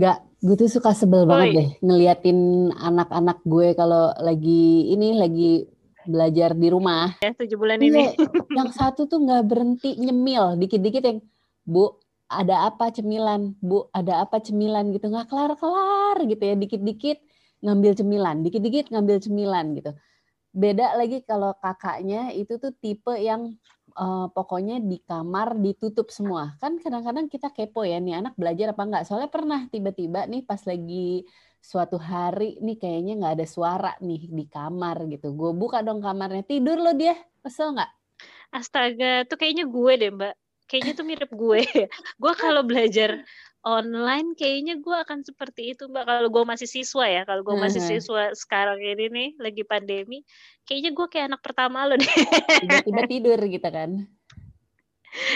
Gak, gue tuh suka sebel banget Oi. deh ngeliatin anak-anak gue kalau lagi ini lagi belajar di rumah. Ya, tujuh bulan ini. Iya, yang satu tuh nggak berhenti nyemil, dikit-dikit yang Bu, ada apa cemilan? Bu, ada apa cemilan gitu nggak kelar-kelar gitu ya, dikit-dikit ngambil cemilan, dikit-dikit ngambil cemilan gitu. Beda lagi kalau kakaknya itu tuh tipe yang eh, pokoknya di kamar ditutup semua. Kan kadang-kadang kita kepo ya nih anak belajar apa enggak. Soalnya pernah tiba-tiba nih pas lagi suatu hari nih kayaknya nggak ada suara nih di kamar gitu. Gue buka dong kamarnya, tidur lo dia. Kesel nggak? Astaga, tuh kayaknya gue deh, Mbak. Kayaknya tuh mirip gue. gue kalau belajar online kayaknya gue akan seperti itu, Mbak. Kalau gue masih siswa ya, kalau gue masih Heeh. siswa sekarang ini nih lagi pandemi, kayaknya gue kayak anak pertama lo deh. Tiba-tiba tidur gitu kan.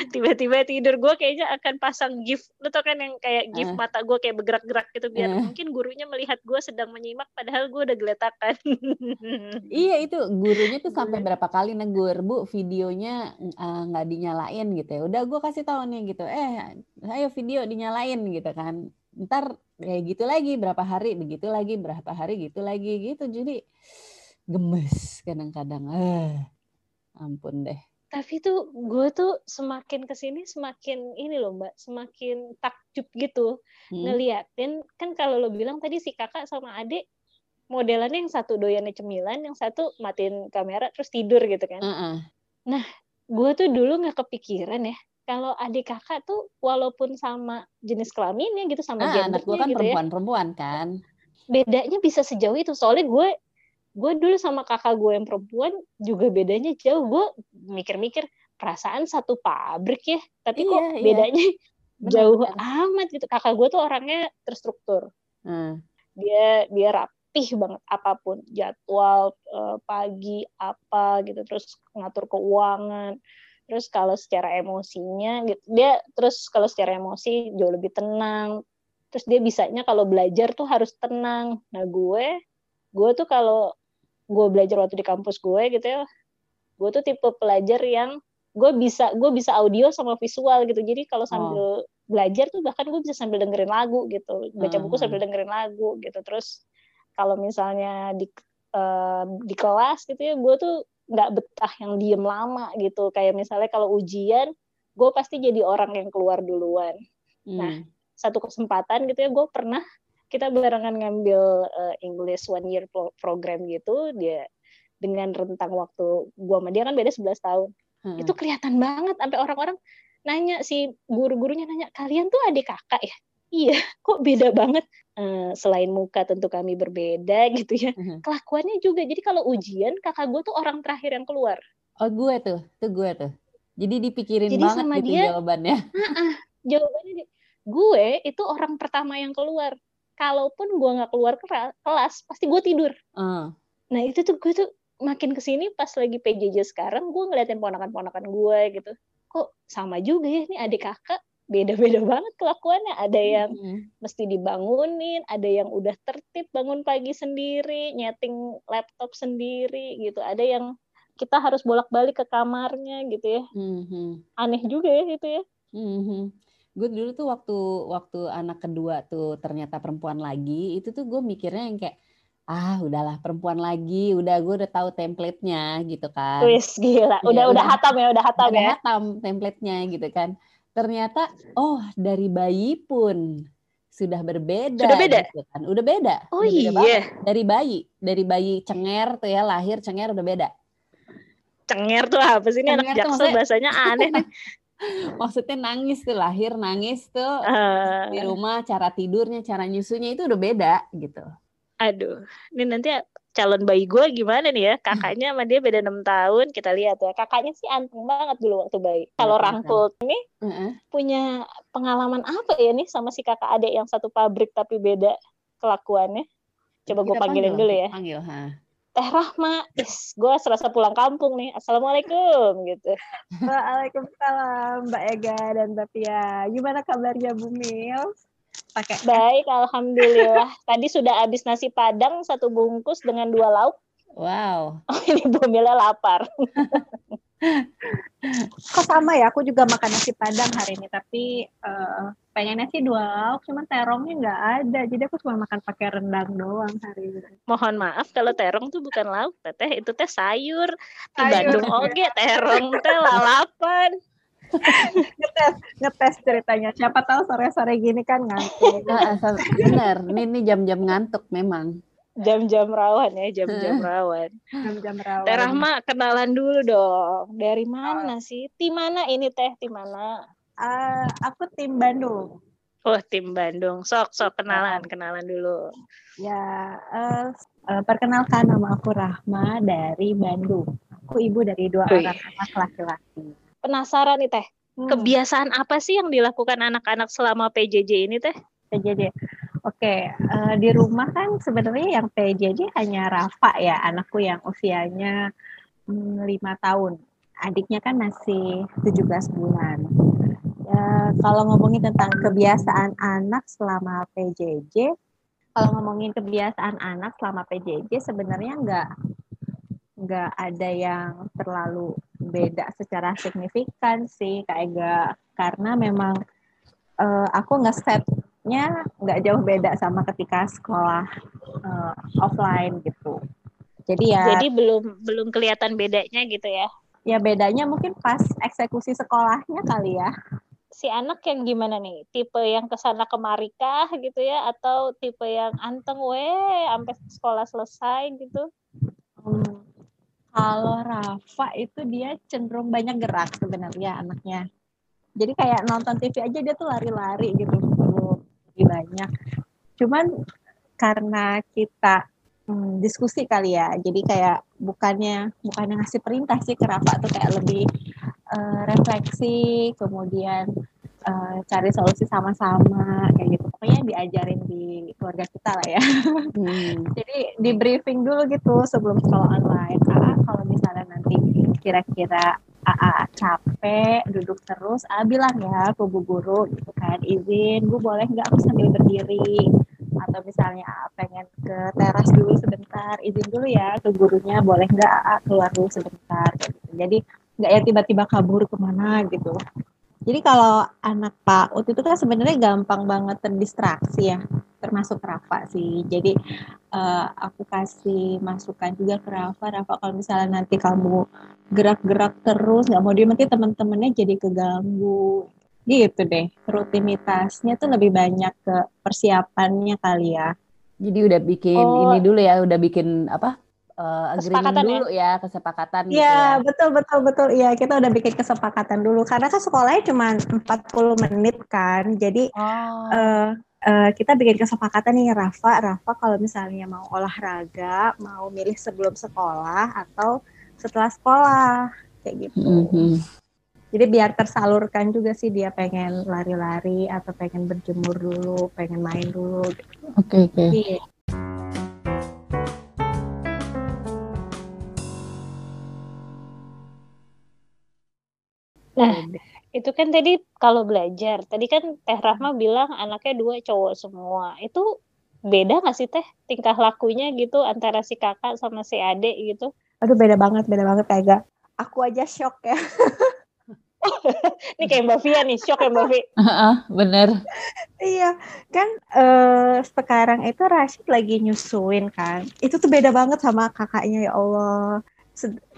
Tiba-tiba tidur gue kayaknya akan pasang gif. Lo tau kan yang kayak gif Eh. mata gue kayak bergerak-gerak gitu biar Eh. mungkin gurunya melihat gue sedang menyimak padahal gue udah geletakan. Iya itu gurunya tuh sampai berapa kali negur bu videonya eh, nggak dinyalain gitu ya. Udah gue kasih tahu nih gitu. Eh ayo video dinyalain gitu kan. Ntar kayak gitu lagi berapa hari begitu lagi berapa hari gitu lagi gitu. Jadi gemes kadang-kadang. Eh ampun deh. Tapi tuh gue tuh semakin ke sini semakin ini loh mbak, semakin takjub gitu Hmm. ngeliatin kan kalau lo bilang tadi si kakak sama adik modelannya yang satu doyannya cemilan, yang satu matiin kamera terus tidur gitu kan. Heeh. Gue tuh dulu nggak kepikiran ya kalau adik kakak tuh walaupun sama jenis kelaminnya gitu sama Ah, anak gue gendernya kan gitu ya, perempuan-perempuan kan. bedanya bisa sejauh itu. Soalnya gue gue dulu sama kakak gue yang perempuan juga bedanya jauh. Gue mikir-mikir perasaan satu pabrik ya, tapi kok Iya, iya. bedanya Benar, jauh benar. amat gitu. Kakak gue tuh orangnya terstruktur. Hmm. Dia dia rapih banget apa pun jadwal eh, pagi apa gitu, terus ngatur keuangan. Terus kalau secara emosinya gitu, dia terus kalau secara emosi jauh lebih tenang. Terus dia bisanya kalau belajar tuh harus tenang. Nah gue, gue tuh kalau gue belajar waktu di kampus gue gitu ya, gue tuh tipe pelajar yang gue bisa gue bisa audio sama visual gitu. Jadi kalau sambil belajar tuh bahkan gue bisa sambil dengerin lagu gitu, baca buku Hmm. sambil dengerin lagu gitu. Terus kalau misalnya di eh, di kelas gitu ya, gue tuh nggak betah yang diem lama gitu. Kayak misalnya kalau ujian, gue pasti jadi orang yang keluar duluan Nah, Hmm. satu kesempatan gitu ya gue pernah kita barengan ngambil eh, English one year pro- program gitu dia dengan rentang waktu gua sama dia kan beda 11 tahun Heeh. itu kelihatan banget sampai orang-orang nanya si guru-gurunya nanya kalian tuh adik kakak ya iya kok beda banget Eh, selain muka tentu kami berbeda gitu ya Heeh. kelakuannya juga jadi kalau ujian kakak gue tuh orang terakhir yang keluar Oh gue tuh, tuh gue tuh. Jadi dipikirin Jadi banget sama gitu dia- jawabannya. jawabannya di- gue itu orang pertama yang keluar kalaupun gue nggak keluar kelas pasti gue tidur Eh. nah itu tuh gue tuh makin ke sini pas lagi PJJ sekarang gue ngeliatin ponakan-ponakan gue gitu kok sama juga ya nih adik kakak beda-beda banget kelakuannya ada yang Mm-mm. mesti dibangunin ada yang udah tertib bangun pagi sendiri nyeting laptop sendiri gitu ada yang kita harus bolak-balik ke kamarnya gitu ya Mhm. aneh juga ya itu ya Mhm. Gue dulu tuh waktu waktu anak kedua tuh ternyata perempuan lagi, itu tuh gue mikirnya yang kayak ah udahlah perempuan lagi, udah gue udah tahu template-nya gitu kan. Wis gila, Iya, udah udah udah. hatam ya, udah hatam Udah ya. hatam template-nya gitu kan. Ternyata oh dari bayi pun sudah berbeda Sudah beda? gitu kan. Udah beda. Oh udah beda iya, banget. Dari bayi, dari bayi cenger tuh ya lahir cenger udah beda. cenger tuh apa sih ini anak Cenger tuh jaksel maksudnya- bahasanya aneh nih. Maksudnya nangis tuh lahir nangis tuh di Eh, rumah cara tidurnya cara nyusunya itu udah beda gitu aduh, ini nanti calon bayi gue gimana nih ya? Kakaknya sama dia beda enam tahun, kita lihat ya. Kakaknya sih anteng banget dulu waktu bayi. Kalau Anteng, rangkul ini Heeh. punya pengalaman apa ya nih sama si kakak adik yang satu pabrik tapi beda kelakuannya? Coba gue panggilin panggil, dulu ya. panggil ha. Teh Rahma, is, gue serasa pulang kampung nih. Assalamualaikum gitu. Waalaikumsalam Mbak Ega dan Mbak Pia. Gimana kabarnya Bu Mil? Pakai Baik, alhamdulillah. Tadi sudah habis nasi padang satu bungkus dengan dua lauk. wow Oh, ini Bu Mila lapar. Kok sama ya? Aku juga makan nasi padang hari ini, tapi uh, pengennya sih dua lauk, cuman terongnya nggak ada. Jadi aku cuma makan pakai rendang doang hari ini. Mohon maaf kalau terong tuh bukan lauk, teteh itu teh sayur. Di Bandung oge terong teh lalapan. ngetes ngetes ceritanya siapa tahu sore sore gini kan ngantuk bener ini ini jam-jam ngantuk memang jam-jam rawan ya, jam-jam rawan. Jam-jam rawan. Teh Rahma kenalan dulu dong. Dari mana oh. sih? Tim mana ini Teh? Tim mana? Uh, aku tim Bandung. Oh, tim Bandung. Sok, sok kenalan, kenalan dulu. Ya, uh, uh, perkenalkan nama aku Rahma dari Bandung. Aku ibu dari dua Ui. orang anak laki-laki. Penasaran nih Teh, hmm. kebiasaan apa sih yang dilakukan anak-anak selama PJJ ini Teh? PJJ. Oke, uh, di rumah kan sebenarnya yang PJJ hanya Rafa ya, anakku yang usianya mm, lima hmm, tahun. Adiknya kan masih 17 bulan. Ya, kalau ngomongin tentang kebiasaan anak selama PJJ, kalau ngomongin kebiasaan anak selama PJJ sebenarnya nggak nggak ada yang terlalu beda secara signifikan sih kayak gak karena memang uh, aku nggak set nya nggak jauh beda sama ketika sekolah uh, offline gitu. Jadi ya. Jadi belum belum kelihatan bedanya gitu ya? Ya bedanya mungkin pas eksekusi sekolahnya kali ya. Si anak yang gimana nih? Tipe yang ke sana kemari kah gitu ya? Atau tipe yang anteng weh sampai sekolah selesai gitu? Hmm. Kalau Rafa itu dia cenderung banyak gerak sebenarnya anaknya. Jadi kayak nonton TV aja dia tuh lari-lari gitu lebih banyak. Cuman karena kita hmm, diskusi kali ya, jadi kayak bukannya bukannya ngasih perintah sih ke Rafa tuh kayak lebih uh, refleksi, kemudian uh, cari solusi sama-sama kayak gitu. Pokoknya diajarin di keluarga kita lah ya. Hmm. jadi di briefing dulu gitu sebelum sekolah online. Ah, kalau misalnya nanti kira-kira AA capek duduk terus A bilang ya ke bu guru gitu kan izin bu boleh nggak aku sambil berdiri? Atau misalnya AA pengen ke teras dulu sebentar izin dulu ya ke gurunya boleh nggak AA keluar dulu sebentar? Gitu. jadi nggak ya tiba-tiba kabur ke mana gitu. Jadi kalau anak PAUD itu kan sebenarnya gampang banget terdistraksi ya, termasuk Rafa sih. Jadi uh, aku kasih masukan juga ke Rafa, Rafa kalau misalnya nanti kamu gerak-gerak terus nggak mau dia nanti teman-temannya jadi keganggu gitu deh rutinitasnya tuh lebih banyak ke persiapannya kali ya jadi udah bikin oh. ini dulu ya udah bikin apa uh, agreement ya? dulu ya, ya kesepakatan gitu ya, ya betul betul betul iya kita udah bikin kesepakatan dulu karena kan sekolahnya cuma 40 menit kan jadi oh. uh, uh, kita bikin kesepakatan nih Rafa Rafa kalau misalnya mau olahraga mau milih sebelum sekolah atau setelah sekolah kayak gitu. Mm -hmm. Jadi biar tersalurkan juga sih dia pengen lari-lari atau pengen berjemur dulu, pengen main dulu. Oke gitu. oke. Okay, okay. Nah, itu kan tadi kalau belajar, tadi kan Teh Rahma bilang anaknya dua cowok semua. Itu beda nggak sih Teh tingkah lakunya gitu antara si kakak sama si adik gitu? aduh beda banget beda banget kayak gak aku aja shock ya ini kayak Mbak Via nih, shock ya Mbak Via. Uh, bener. iya, kan uh, sekarang itu Rashid lagi nyusuin kan. Itu tuh beda banget sama kakaknya ya Allah.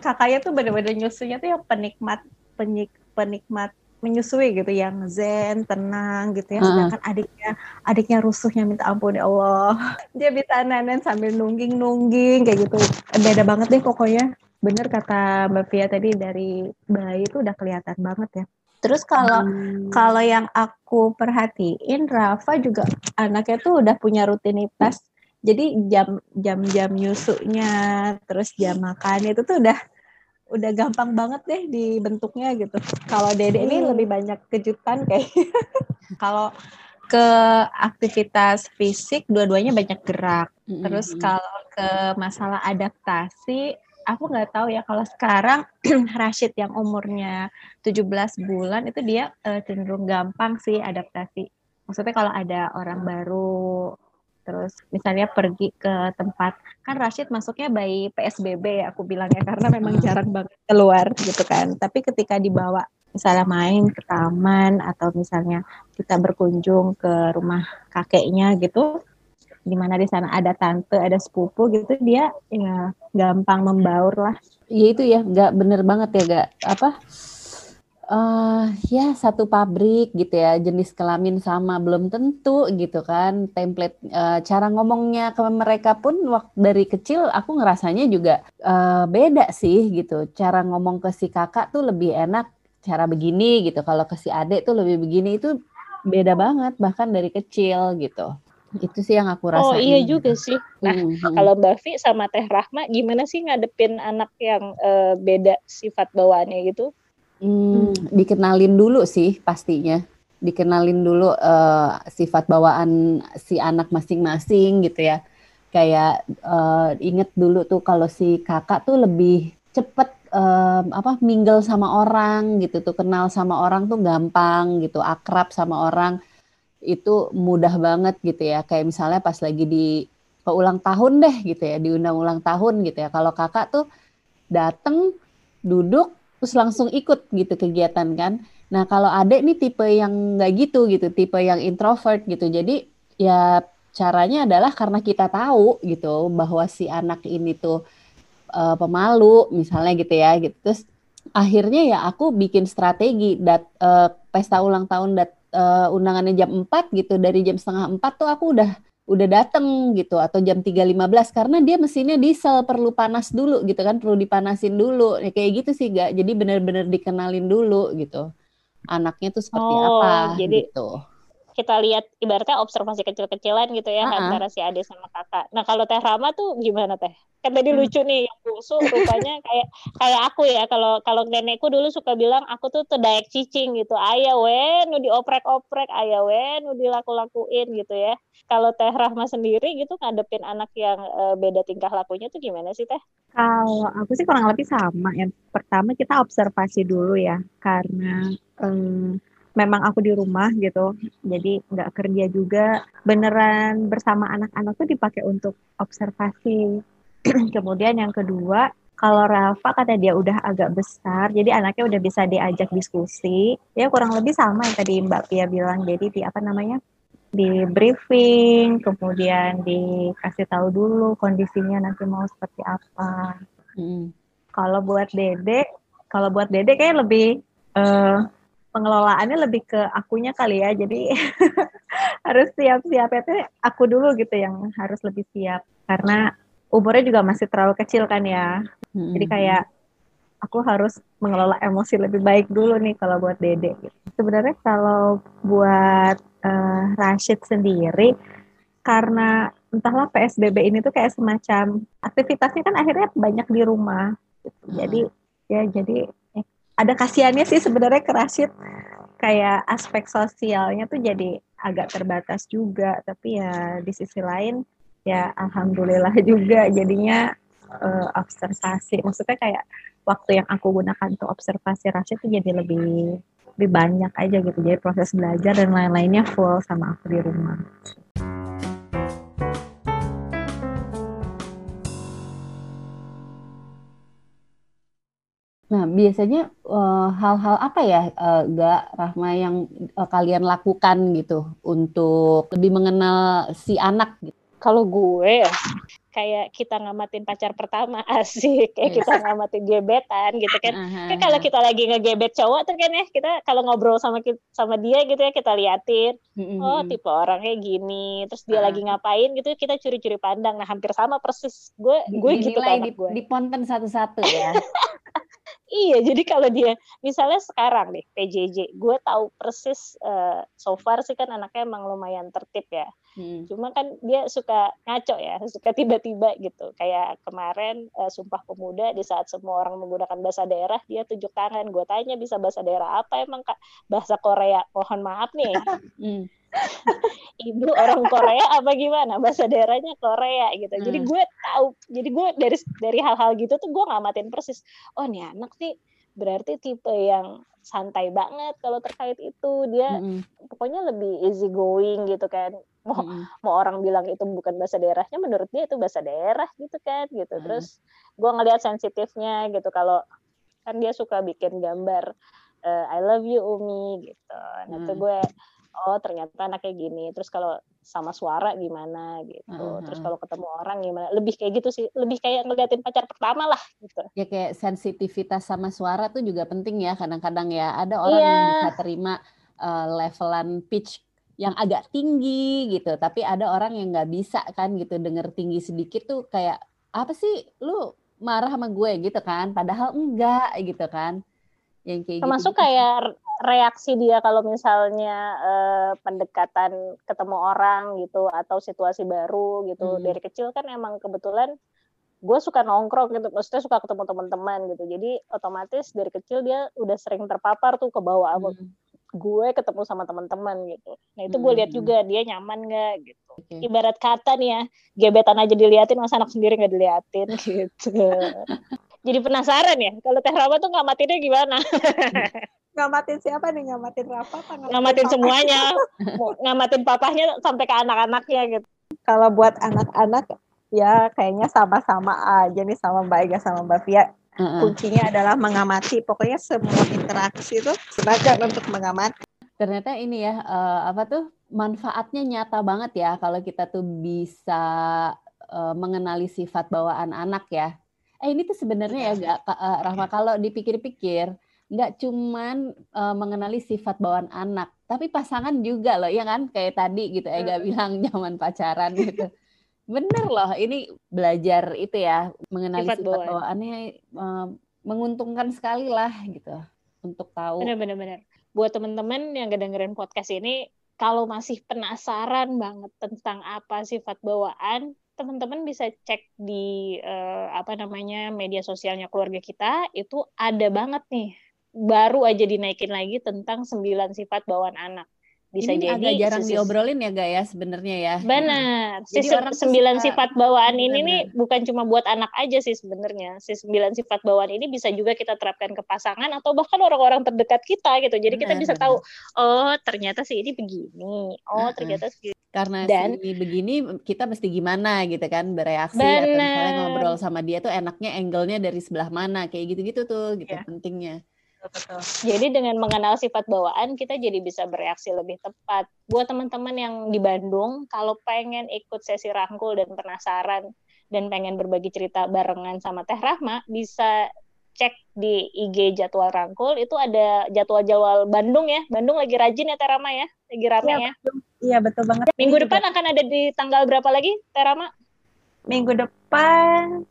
Kakaknya tuh bener-bener nyusunya tuh yang penikmat, penik, penikmat menyusui gitu yang zen tenang gitu ya. Sedangkan adiknya adiknya rusuhnya minta ampun ya Allah. Dia bisa nenen sambil nungging nungging kayak gitu. Beda banget deh pokoknya. Bener kata Mbak Fia tadi dari bayi itu udah kelihatan banget ya. Terus kalau hmm. kalau yang aku perhatiin Rafa juga anaknya tuh udah punya rutinitas. Jadi jam jam jam nyusunya terus jam makan itu tuh udah udah gampang banget deh dibentuknya gitu. Kalau Dede hmm. ini lebih banyak kejutan kayak kalau ke aktivitas fisik dua-duanya banyak gerak. Hmm. Terus kalau ke masalah adaptasi, aku nggak tahu ya kalau sekarang Rashid yang umurnya 17 bulan itu dia uh, cenderung gampang sih adaptasi. Maksudnya kalau ada orang baru terus misalnya pergi ke tempat kan Rashid masuknya by PSBB ya aku bilangnya karena memang jarang banget keluar gitu kan tapi ketika dibawa misalnya main ke taman atau misalnya kita berkunjung ke rumah kakeknya gitu di mana di sana ada tante, ada sepupu gitu, dia ya gampang membaur lah. Iya itu ya, nggak bener banget ya, gak apa? Uh, ya satu pabrik gitu ya, jenis kelamin sama belum tentu gitu kan. Template uh, cara ngomongnya ke mereka pun waktu dari kecil aku ngerasanya juga uh, beda sih gitu. Cara ngomong ke si kakak tuh lebih enak cara begini gitu. Kalau ke si adik tuh lebih begini itu beda banget bahkan dari kecil gitu. Itu sih yang aku rasain. Oh iya juga sih. Nah hmm, hmm. kalau Mbak Vi sama Teh Rahma gimana sih ngadepin anak yang uh, beda sifat bawaannya gitu? Hmm, dikenalin dulu sih pastinya. Dikenalin dulu uh, sifat bawaan si anak masing-masing gitu ya. Kayak uh, inget dulu tuh kalau si kakak tuh lebih cepet um, apa mingle sama orang gitu tuh kenal sama orang tuh gampang gitu akrab sama orang itu mudah banget gitu ya. Kayak misalnya pas lagi di ke ulang tahun deh gitu ya, diundang ulang tahun gitu ya. Kalau kakak tuh dateng, duduk, terus langsung ikut gitu kegiatan kan. Nah kalau adek nih tipe yang nggak gitu gitu, tipe yang introvert gitu. Jadi ya caranya adalah karena kita tahu gitu bahwa si anak ini tuh uh, pemalu misalnya gitu ya gitu. Terus akhirnya ya aku bikin strategi dat uh, pesta ulang tahun dat uh, undangannya jam 4 gitu dari jam setengah 4 tuh aku udah udah dateng gitu atau jam 3.15 karena dia mesinnya diesel perlu panas dulu gitu kan perlu dipanasin dulu. Ya kayak gitu sih gak jadi benar-benar dikenalin dulu gitu anaknya tuh seperti oh, apa jadi gitu kita lihat ibaratnya observasi kecil-kecilan gitu ya uh -huh. antara si Ade sama kakak. Nah kalau Teh Rama tuh gimana Teh? Kan tadi hmm. lucu nih yang bungsu rupanya kayak kayak aku ya kalau kalau nenekku dulu suka bilang aku tuh terdayak cicing gitu. Ayah we nu dioprek-oprek, ayah we nu dilaku-lakuin gitu ya. Kalau Teh Rahma sendiri gitu ngadepin anak yang uh, beda tingkah lakunya tuh gimana sih Teh? Kalau aku sih kurang lebih sama. Yang pertama kita observasi dulu ya karena um, memang aku di rumah gitu jadi nggak kerja juga. Beneran bersama anak-anak tuh dipakai untuk observasi. Kemudian yang kedua kalau Rafa kata dia udah agak besar jadi anaknya udah bisa diajak diskusi. Ya kurang lebih sama yang tadi Mbak Pia bilang. Jadi di apa namanya di briefing kemudian dikasih tahu dulu kondisinya nanti mau seperti apa. Hmm. kalau buat Dede kalau buat Dede kayak lebih uh, pengelolaannya lebih ke akunya kali ya. Jadi harus siap-siap itu aku dulu gitu yang harus lebih siap karena umurnya juga masih terlalu kecil kan ya. hmm Jadi kayak aku harus mengelola emosi lebih baik dulu nih kalau buat Dede. Gitu. Sebenarnya kalau buat uh, Rashid sendiri karena entahlah PSBB ini tuh kayak semacam aktivitasnya kan akhirnya banyak di rumah. Gitu. Jadi ya jadi ada kasihannya sih sebenarnya ke Rashid. Kayak aspek sosialnya tuh jadi agak terbatas juga. Tapi ya di sisi lain ya alhamdulillah juga jadinya uh, observasi. Maksudnya kayak waktu yang aku gunakan untuk observasi Rashid tuh jadi lebih lebih banyak aja gitu. Jadi proses belajar dan lain-lainnya full sama aku di rumah. Nah, biasanya uh, hal-hal apa ya, uh, Gak Rahma yang uh, kalian lakukan gitu untuk lebih mengenal si anak gitu? Kalau gue ya, kayak kita ngamatin pacar pertama asik. Kayak kita ngamatin gebetan gitu kan. Uh-huh. kan kalau kita lagi ngegebet cowok tuh kan ya kita kalau ngobrol sama sama dia gitu ya kita liatin. Oh tipe orang kayak gini. Terus dia uh-huh. lagi ngapain gitu kita curi-curi pandang. Nah hampir sama persis. Gue gue gitu kan gue. di ponten satu-satu ya Iya, jadi kalau dia misalnya sekarang nih PJJ, gue tahu persis uh, so far sih kan anaknya emang lumayan tertib ya. Hmm. Cuma kan dia suka ngaco ya, suka tiba-tiba gitu. Kayak kemarin uh, Sumpah Pemuda di saat semua orang menggunakan bahasa daerah, dia tunjuk tangan. Gue tanya bisa bahasa daerah apa emang kak? Bahasa Korea. Mohon maaf nih. hmm. Ibu orang Korea apa gimana bahasa daerahnya Korea gitu hmm. jadi gue tahu jadi gue dari dari hal-hal gitu tuh gue ngamatin persis oh nih anak sih berarti tipe yang santai banget kalau terkait itu dia hmm. pokoknya lebih easy going gitu kan mau mm -hmm. mau orang bilang itu bukan bahasa daerahnya menurut dia itu bahasa daerah gitu kan gitu mm. terus gue ngelihat sensitifnya gitu kalau kan dia suka bikin gambar uh, I love you Umi gitu nah mm. gue oh ternyata anaknya gini terus kalau sama suara gimana gitu uh -huh. terus kalau ketemu orang gimana lebih kayak gitu sih lebih kayak ngeliatin pacar pertama lah gitu ya kayak sensitivitas sama suara tuh juga penting ya kadang-kadang ya ada orang yeah. yang bisa terima uh, levelan pitch yang agak tinggi gitu tapi ada orang yang nggak bisa kan gitu denger tinggi sedikit tuh kayak apa sih lu marah sama gue gitu kan padahal enggak gitu kan yang kayak termasuk gitu, kayak reaksi dia kalau misalnya uh, pendekatan ketemu orang gitu atau situasi baru gitu hmm. dari kecil kan emang kebetulan gue suka nongkrong gitu maksudnya suka ketemu teman-teman gitu jadi otomatis dari kecil dia udah sering terpapar tuh ke bawah hmm. gue ketemu sama teman-teman gitu nah itu gue lihat hmm. juga dia nyaman nggak gitu okay. ibarat kata nih ya gebetan aja diliatin masa anak sendiri nggak diliatin gitu jadi penasaran ya kalau Teh Rama tuh ngamatinnya gimana? ngamatin siapa nih? Ngamatin Rafa apa? Ngamatin, ngamatin semuanya. ngamatin papahnya sampai ke anak-anaknya gitu. Kalau buat anak-anak ya kayaknya sama-sama aja nih sama Mbak Ega sama Mbak Fia. Uh-uh. Kuncinya adalah mengamati. Pokoknya semua interaksi itu silakan untuk mengamati. Ternyata ini ya uh, apa tuh manfaatnya nyata banget ya kalau kita tuh bisa uh, mengenali sifat bawaan anak ya Eh ini tuh sebenarnya ya gak, uh, eh, Rahma kalau dipikir-pikir nggak cuman uh, mengenali sifat bawaan anak, tapi pasangan juga loh, ya kan? Kayak tadi gitu, Ega bilang zaman pacaran gitu. Bener loh, ini belajar itu ya mengenali sifat, sifat bawaannya uh, menguntungkan sekali lah gitu untuk tahu. Bener-bener. Buat teman-teman yang dengerin podcast ini, kalau masih penasaran banget tentang apa sifat bawaan, teman-teman bisa cek di uh, apa namanya media sosialnya keluarga kita itu ada banget nih baru aja dinaikin lagi tentang sembilan sifat bawaan anak. Bisa ini jadi agak jarang sisi, diobrolin ya gak ya sebenarnya ya. Benar. Si sembilan sifat bawaan ini nih bukan cuma buat anak aja sih sebenarnya. Si sembilan sifat bawaan ini bisa juga kita terapkan ke pasangan atau bahkan orang-orang terdekat kita gitu. Jadi kita bisa tahu oh ternyata sih ini begini. Oh ternyata sih karena Dan, si begini kita mesti gimana gitu kan bereaksi bener. atau misalnya ngobrol sama dia tuh enaknya angle-nya dari sebelah mana kayak gitu-gitu tuh gitu ya. pentingnya betul. Jadi dengan mengenal sifat bawaan kita jadi bisa bereaksi lebih tepat. Buat teman-teman yang di Bandung kalau pengen ikut sesi rangkul dan penasaran dan pengen berbagi cerita barengan sama Teh Rahma bisa cek di IG jadwal rangkul itu ada jadwal-jadwal Bandung ya. Bandung lagi rajin ya Teh Rahma ya. Lagi rame ya. ya. Iya betul banget. Minggu depan akan ada di tanggal berapa lagi Teh Rahma? Minggu depan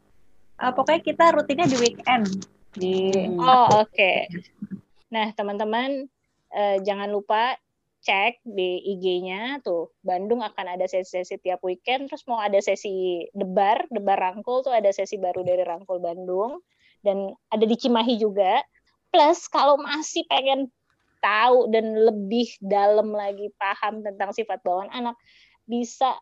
uh, pokoknya kita rutinnya di weekend di Oh, oke. Okay. Nah, teman-teman eh, jangan lupa cek di IG-nya tuh. Bandung akan ada sesi-sesi tiap weekend. Terus mau ada sesi debar debar rangkul tuh ada sesi baru dari rangkul Bandung. Dan ada di Cimahi juga. Plus kalau masih pengen tahu dan lebih dalam lagi paham tentang sifat bawaan anak bisa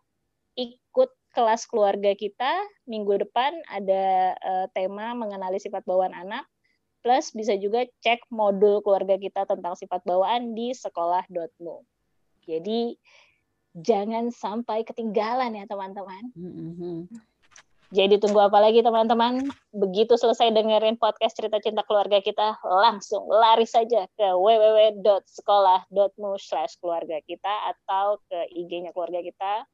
kelas keluarga kita minggu depan ada uh, tema mengenali sifat bawaan anak plus bisa juga cek modul keluarga kita tentang sifat bawaan di sekolah.mu. Jadi jangan sampai ketinggalan ya teman-teman. Mm-hmm. Jadi tunggu apa lagi teman-teman? Begitu selesai dengerin podcast cerita cinta keluarga kita, langsung lari saja ke www.sekolah.mu slash keluarga kita atau ke IG-nya keluarga kita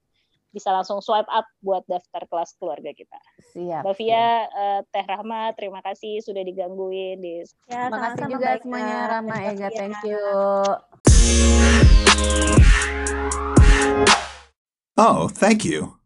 bisa langsung swipe up buat daftar kelas keluarga kita. Siap. Mbak Via, uh, Teh Rahma, terima kasih sudah digangguin. Di... Ya, terima kasih juga semuanya Rahma, Ega, thank you. Oh, thank you.